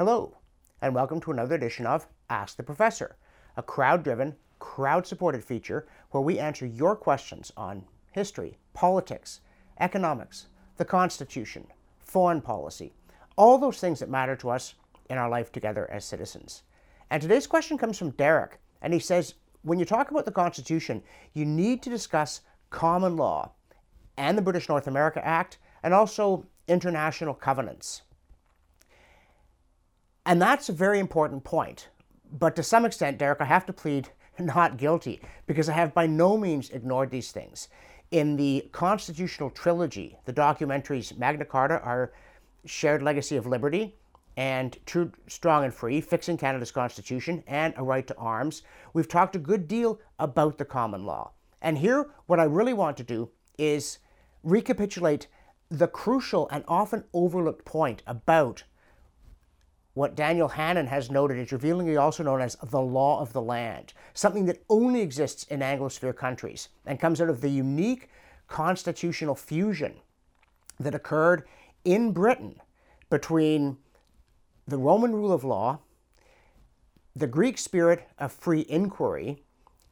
Hello, and welcome to another edition of Ask the Professor, a crowd driven, crowd supported feature where we answer your questions on history, politics, economics, the Constitution, foreign policy, all those things that matter to us in our life together as citizens. And today's question comes from Derek, and he says when you talk about the Constitution, you need to discuss common law and the British North America Act and also international covenants. And that's a very important point. But to some extent, Derek, I have to plead not guilty because I have by no means ignored these things. In the constitutional trilogy, the documentaries Magna Carta, Our Shared Legacy of Liberty, and True, Strong and Free, Fixing Canada's Constitution, and A Right to Arms, we've talked a good deal about the common law. And here, what I really want to do is recapitulate the crucial and often overlooked point about what Daniel Hannan has noted is revealingly also known as the law of the land, something that only exists in Anglosphere countries and comes out of the unique constitutional fusion that occurred in Britain between the Roman rule of law, the Greek spirit of free inquiry,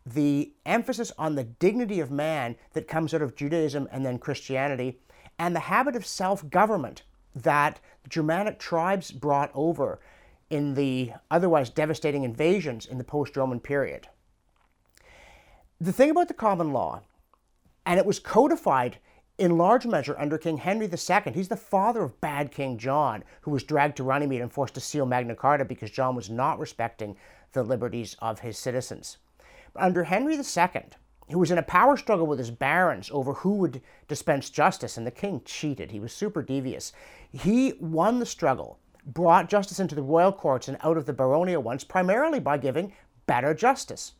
the emphasis on the dignity of man that comes out of Judaism and then Christianity, and the habit of self government that Germanic tribes brought over in the otherwise devastating invasions in the post Roman period. The thing about the common law, and it was codified in large measure under King Henry II. He's the father of bad King John, who was dragged to Runnymede and forced to seal Magna Carta because John was not respecting the liberties of his citizens. But under Henry II, who was in a power struggle with his barons over who would dispense justice, and the king cheated. He was super devious. He won the struggle, brought justice into the royal courts and out of the baronial ones, primarily by giving better justice.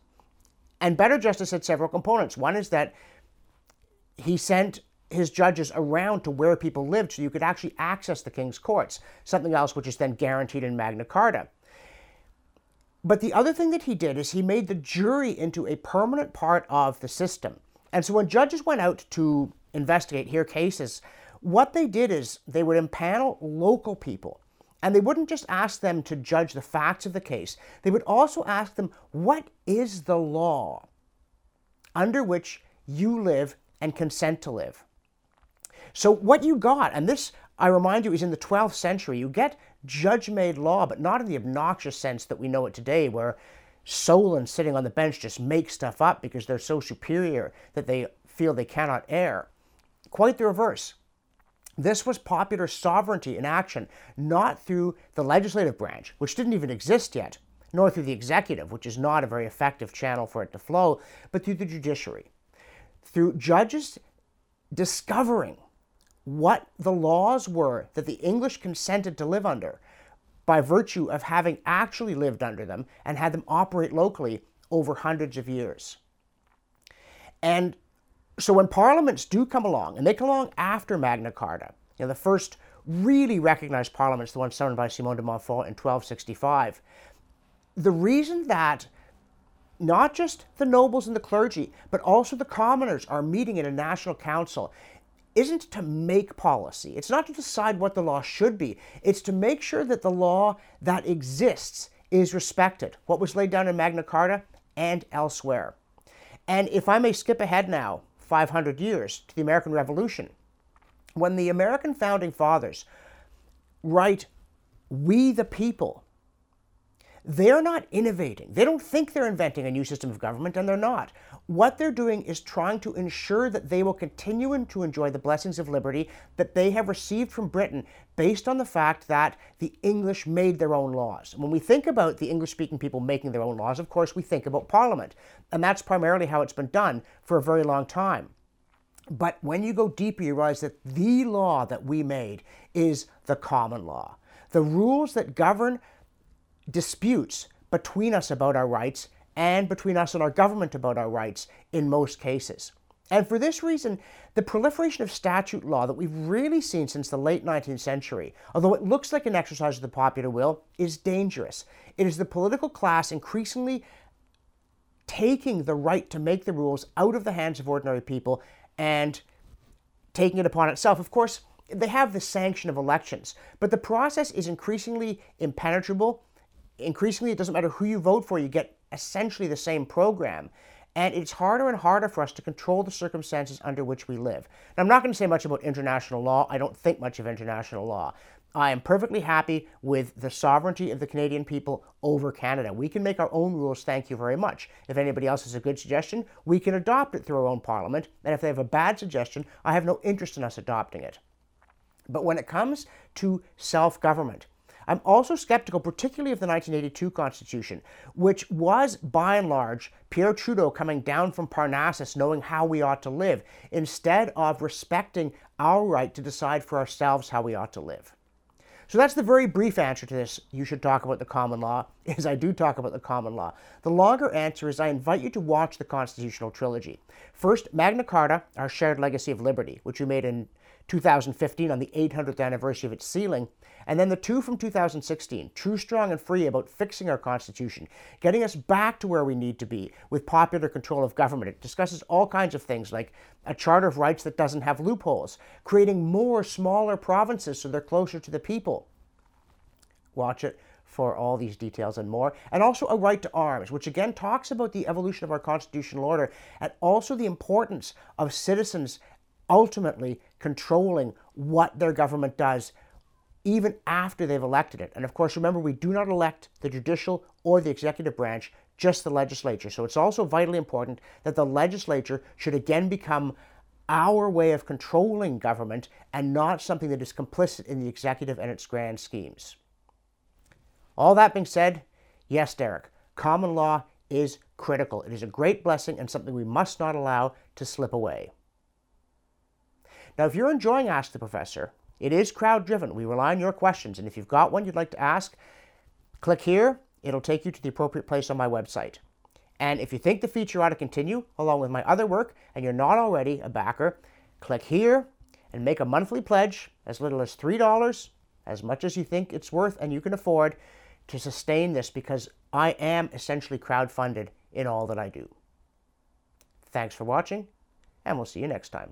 And better justice had several components. One is that he sent his judges around to where people lived so you could actually access the king's courts, something else which is then guaranteed in Magna Carta. But the other thing that he did is he made the jury into a permanent part of the system. And so when judges went out to investigate, hear cases, what they did is they would impanel local people. And they wouldn't just ask them to judge the facts of the case, they would also ask them, what is the law under which you live and consent to live? So, what you got, and this, I remind you, is in the 12th century, you get judge made law, but not in the obnoxious sense that we know it today, where Solon sitting on the bench just make stuff up because they're so superior that they feel they cannot err. Quite the reverse. This was popular sovereignty in action, not through the legislative branch, which didn't even exist yet, nor through the executive, which is not a very effective channel for it to flow, but through the judiciary. Through judges discovering what the laws were that the English consented to live under by virtue of having actually lived under them and had them operate locally over hundreds of years. And so when parliaments do come along, and they come along after Magna Carta, you know, the first really recognized parliaments, the one summoned by Simon de Montfort in 1265, the reason that not just the nobles and the clergy, but also the commoners are meeting in a national council isn't to make policy. It's not to decide what the law should be. It's to make sure that the law that exists is respected, what was laid down in Magna Carta and elsewhere. And if I may skip ahead now, 500 years to the American Revolution, when the American founding fathers write, We the people, they're not innovating. They don't think they're inventing a new system of government, and they're not. What they're doing is trying to ensure that they will continue to enjoy the blessings of liberty that they have received from Britain based on the fact that the English made their own laws. When we think about the English speaking people making their own laws, of course, we think about Parliament. And that's primarily how it's been done for a very long time. But when you go deeper, you realize that the law that we made is the common law. The rules that govern disputes between us about our rights and between us and our government about our rights in most cases. And for this reason, the proliferation of statute law that we've really seen since the late 19th century, although it looks like an exercise of the popular will, is dangerous. It is the political class increasingly taking the right to make the rules out of the hands of ordinary people and taking it upon itself. Of course, they have the sanction of elections, but the process is increasingly impenetrable. Increasingly, it doesn't matter who you vote for, you get essentially the same program. And it's harder and harder for us to control the circumstances under which we live. Now, I'm not going to say much about international law. I don't think much of international law. I am perfectly happy with the sovereignty of the Canadian people over Canada. We can make our own rules, thank you very much. If anybody else has a good suggestion, we can adopt it through our own parliament. And if they have a bad suggestion, I have no interest in us adopting it. But when it comes to self government, I'm also skeptical, particularly of the 1982 Constitution, which was by and large Pierre Trudeau coming down from Parnassus knowing how we ought to live, instead of respecting our right to decide for ourselves how we ought to live. So that's the very brief answer to this. You should talk about the common law, is I do talk about the common law. The longer answer is I invite you to watch the constitutional trilogy. First, Magna Carta, Our Shared Legacy of Liberty, which we made in 2015 on the 800th anniversary of its sealing, and then the two from 2016, True, Strong, and Free, about fixing our Constitution, getting us back to where we need to be with popular control of government. It discusses all kinds of things like a Charter of Rights that doesn't have loopholes, creating more smaller provinces so they're closer to the people. Watch it for all these details and more, and also a right to arms, which again talks about the evolution of our constitutional order and also the importance of citizens ultimately controlling what their government does even after they've elected it. And of course, remember, we do not elect the judicial or the executive branch, just the legislature. So it's also vitally important that the legislature should again become our way of controlling government and not something that is complicit in the executive and its grand schemes. All that being said, yes, Derek, common law is critical. It is a great blessing and something we must not allow to slip away. Now, if you're enjoying Ask the Professor, it is crowd driven. We rely on your questions. And if you've got one you'd like to ask, click here. It'll take you to the appropriate place on my website. And if you think the feature ought to continue, along with my other work, and you're not already a backer, click here and make a monthly pledge as little as $3, as much as you think it's worth and you can afford to sustain this because I am essentially crowd funded in all that I do. Thanks for watching, and we'll see you next time.